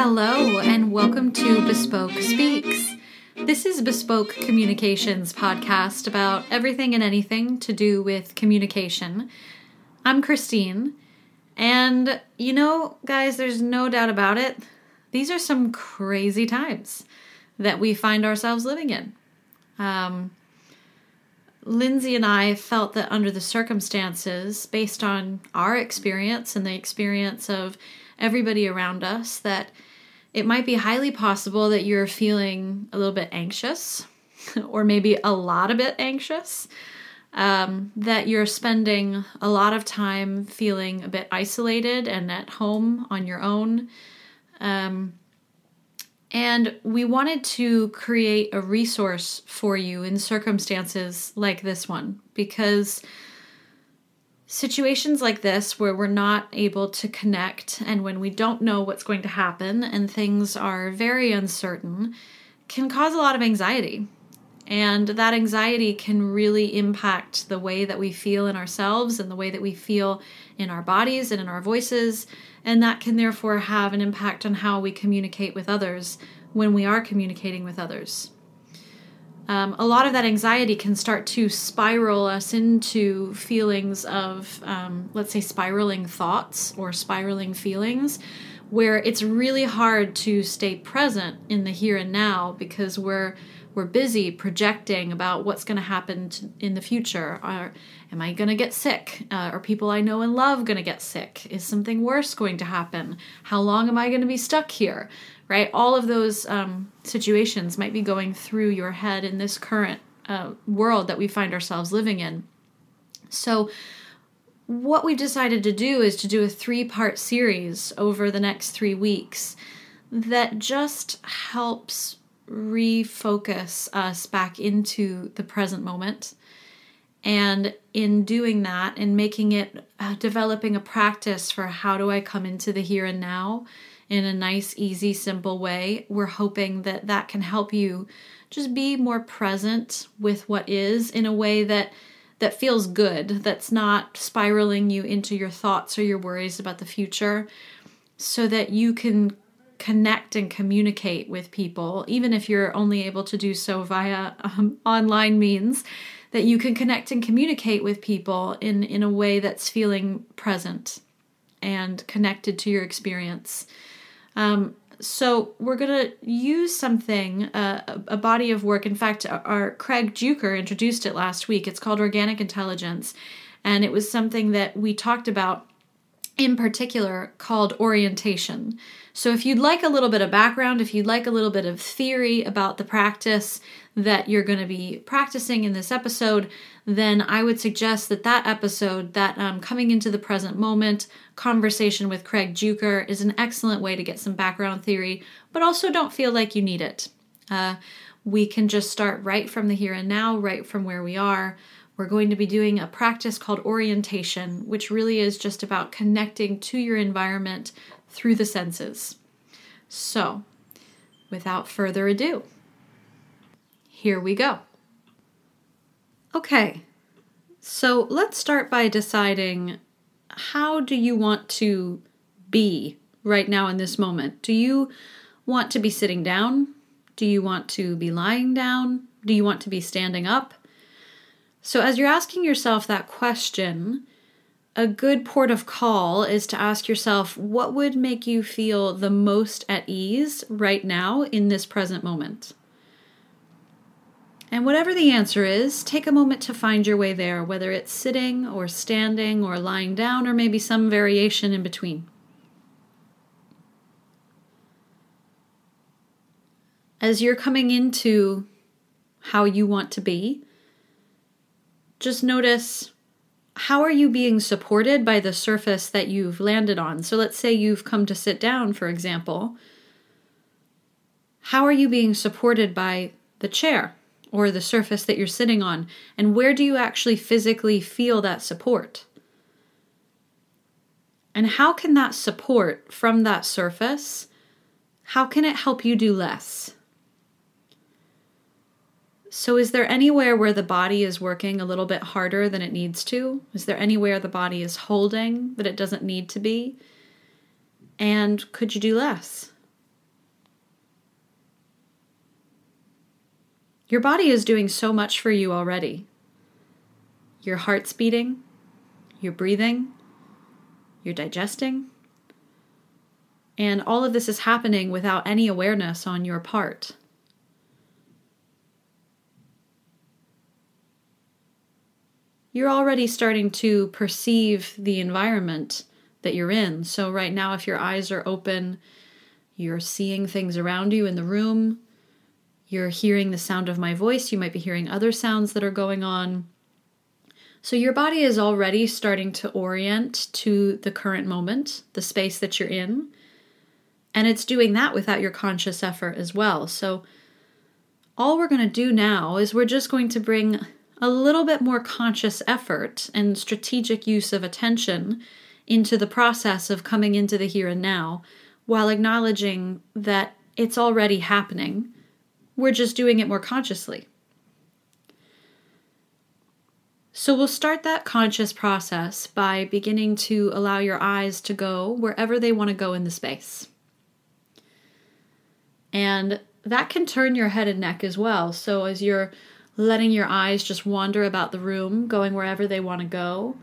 Hello, and welcome to Bespoke Speaks. This is Bespoke Communications podcast about everything and anything to do with communication. I'm Christine, and you know, guys, there's no doubt about it. These are some crazy times that we find ourselves living in. Um, Lindsay and I felt that under the circumstances, based on our experience and the experience of everybody around us, that it might be highly possible that you're feeling a little bit anxious, or maybe a lot a bit anxious. Um, that you're spending a lot of time feeling a bit isolated and at home on your own. Um, and we wanted to create a resource for you in circumstances like this one because situations like this where we're not able to connect and when we don't know what's going to happen and things are very uncertain can cause a lot of anxiety. And that anxiety can really impact the way that we feel in ourselves and the way that we feel in our bodies and in our voices. And that can therefore have an impact on how we communicate with others when we are communicating with others. Um, a lot of that anxiety can start to spiral us into feelings of, um, let's say, spiraling thoughts or spiraling feelings, where it's really hard to stay present in the here and now because we're we're busy projecting about what's going to happen in the future. Are, am I going to get sick? Uh, are people I know and love going to get sick? Is something worse going to happen? How long am I going to be stuck here? Right? All of those um, situations might be going through your head in this current uh, world that we find ourselves living in. So, what we've decided to do is to do a three part series over the next three weeks that just helps refocus us back into the present moment. And in doing that and making it, uh, developing a practice for how do I come into the here and now in a nice, easy, simple way, we're hoping that that can help you just be more present with what is in a way that that feels good that's not spiraling you into your thoughts or your worries about the future so that you can connect and communicate with people, even if you're only able to do so via um, online means, that you can connect and communicate with people in, in a way that's feeling present and connected to your experience. Um, so we're going to use something, uh, a body of work. In fact, our Craig Juker introduced it last week. It's called Organic Intelligence, and it was something that we talked about in particular called orientation. So, if you'd like a little bit of background, if you'd like a little bit of theory about the practice that you're going to be practicing in this episode, then I would suggest that that episode, that um, coming into the present moment conversation with Craig Juker, is an excellent way to get some background theory, but also don't feel like you need it. Uh, we can just start right from the here and now, right from where we are. We're going to be doing a practice called orientation, which really is just about connecting to your environment through the senses. So, without further ado, here we go. Okay, so let's start by deciding how do you want to be right now in this moment? Do you want to be sitting down? Do you want to be lying down? Do you want to be standing up? So, as you're asking yourself that question, a good port of call is to ask yourself what would make you feel the most at ease right now in this present moment? And whatever the answer is, take a moment to find your way there, whether it's sitting or standing or lying down or maybe some variation in between. As you're coming into how you want to be, just notice how are you being supported by the surface that you've landed on? So let's say you've come to sit down, for example. How are you being supported by the chair or the surface that you're sitting on? And where do you actually physically feel that support? And how can that support from that surface, how can it help you do less? So, is there anywhere where the body is working a little bit harder than it needs to? Is there anywhere the body is holding that it doesn't need to be? And could you do less? Your body is doing so much for you already. Your heart's beating, you're breathing, you're digesting. And all of this is happening without any awareness on your part. You're already starting to perceive the environment that you're in. So, right now, if your eyes are open, you're seeing things around you in the room, you're hearing the sound of my voice, you might be hearing other sounds that are going on. So, your body is already starting to orient to the current moment, the space that you're in. And it's doing that without your conscious effort as well. So, all we're going to do now is we're just going to bring a little bit more conscious effort and strategic use of attention into the process of coming into the here and now while acknowledging that it's already happening. We're just doing it more consciously. So we'll start that conscious process by beginning to allow your eyes to go wherever they want to go in the space. And that can turn your head and neck as well. So as you're letting your eyes just wander about the room, going wherever they want to go,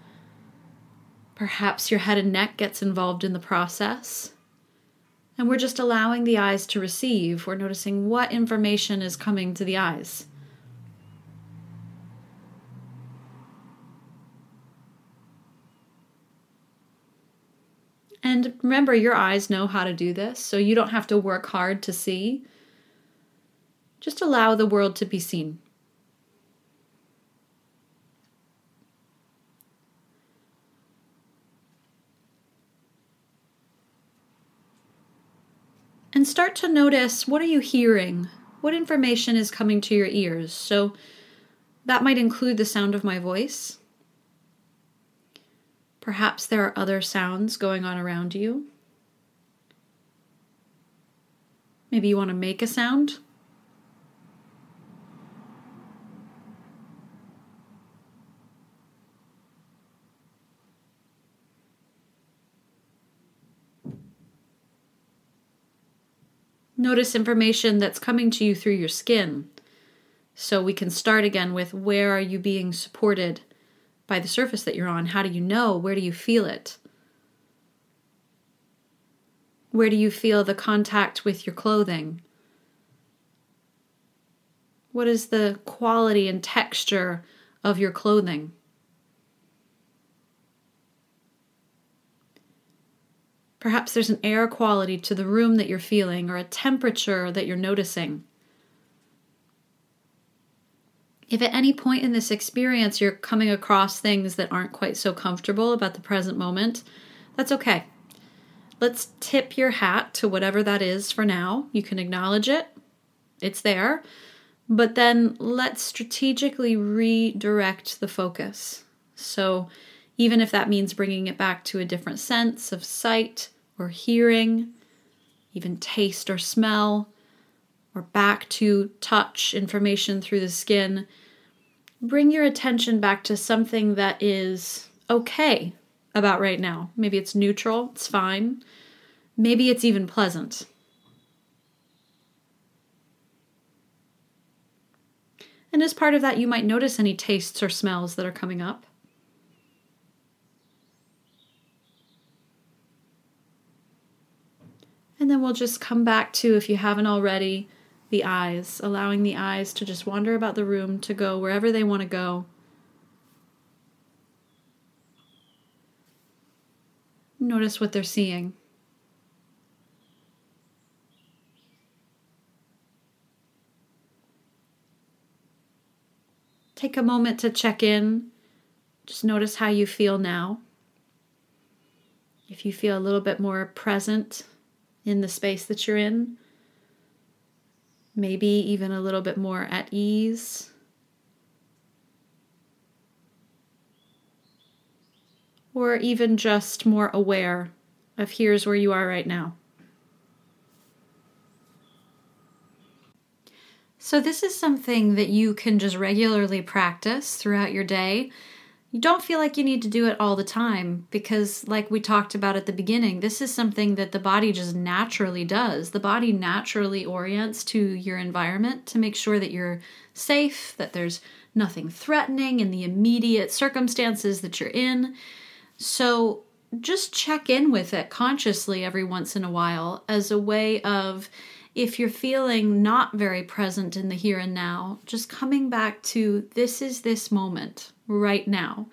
perhaps your head and neck gets involved in the process. And we're just allowing the eyes to receive. We're noticing what information is coming to the eyes. And remember, your eyes know how to do this, so you don't have to work hard to see. Just allow the world to be seen. And start to notice what are you hearing? What information is coming to your ears? So that might include the sound of my voice. Perhaps there are other sounds going on around you. Maybe you want to make a sound. Notice information that's coming to you through your skin. So we can start again with where are you being supported? by the surface that you're on. How do you know? Where do you feel it? Where do you feel the contact with your clothing? What is the quality and texture of your clothing? Perhaps there's an air quality to the room that you're feeling or a temperature that you're noticing. If at any point in this experience you're coming across things that aren't quite so comfortable about the present moment, that's okay. Let's tip your hat to whatever that is for now. You can acknowledge it, it's there, but then let's strategically redirect the focus. So, even if that means bringing it back to a different sense of sight or hearing, even taste or smell, or back to touch information through the skin, bring your attention back to something that is okay about right now. Maybe it's neutral, it's fine. Maybe it's even pleasant. And as part of that, you might notice any tastes or smells that are coming up. And then we'll just come back to, if you haven't already, the eyes, allowing the eyes to just wander about the room, to go wherever they want to go. Notice what they're seeing. Take a moment to check in. Just notice how you feel now. If you feel a little bit more present in the space that you're in, maybe even a little bit more at ease. Or even just more aware of here's where you are right now. So, this is something that you can just regularly practice throughout your day. You don't feel like you need to do it all the time because, like we talked about at the beginning, this is something that the body just naturally does. The body naturally orients to your environment to make sure that you're safe, that there's nothing threatening in the immediate circumstances that you're in. So just check in with it consciously every once in a while as a way of if you're feeling not very present in the here and now, just coming back to this is this moment right now.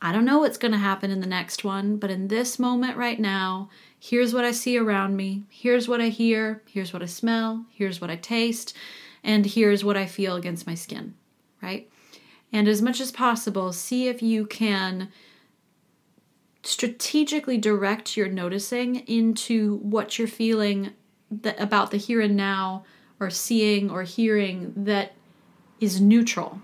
I don't know what's going to happen in the next one, but in this moment right now, here's what I see around me. Here's what I hear. Here's what I smell. Here's what I taste. And here's what I feel against my skin, right? And as much as possible, see if you can strategically direct your noticing into what you're feeling about the here and now or seeing or hearing that is neutral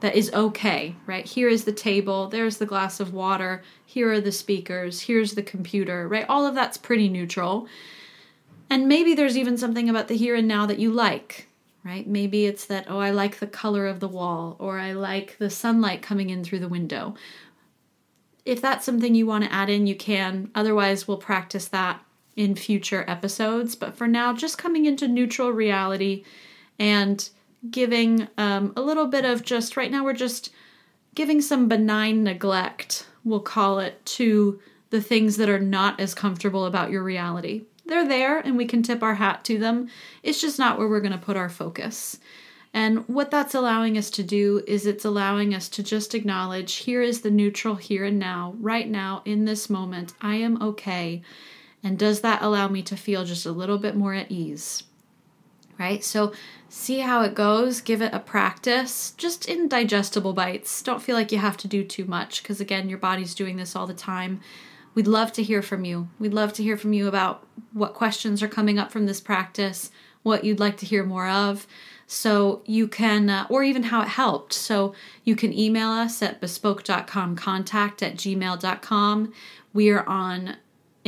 that is okay right? Here is the table there's the glass of water here are the speakers here's the computer right? All of that's pretty neutral. And maybe there's even something about the here and now that you like right? Maybe it's that oh i like the color of the wall or i like the sunlight coming in through the window. If that's something you want to add in you can. Otherwise we'll practice that in future episodes. But for now, just coming into neutral reality and giving um, a little bit of just right now, we're just giving some benign neglect, we'll call it, to the things that are not as comfortable about your reality. They're there and we can tip our hat to them. It's just not where we're going to put our focus. And what that's allowing us to do is it's allowing us to just acknowledge here is the neutral here and now, right now, in this moment. I am okay. And does that allow me to feel just a little bit more at ease? Right? So see how it goes, give it a practice, just in digestible bites. Don't feel like you have to do too much because, again, your body's doing this all the time. We'd love to hear from you. We'd love to hear from you about what questions are coming up from this practice, what you'd like to hear more of. So you can, uh, or even how it helped. So you can email us at bespoke.com contact at gmail.com. We are on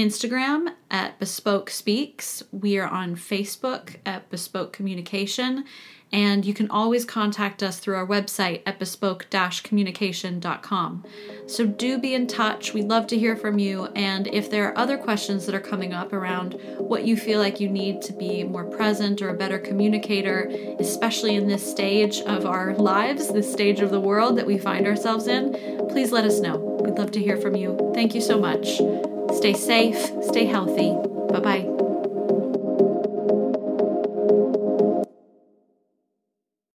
Instagram at Bespoke Speaks. We are on Facebook at Bespoke Communication. And you can always contact us through our website at bespoke communication.com. So do be in touch. We'd love to hear from you. And if there are other questions that are coming up around what you feel like you need to be more present or a better communicator, especially in this stage of our lives, this stage of the world that we find ourselves in, please let us know. We'd love to hear from you. Thank you so much. Stay safe, stay healthy. Bye bye.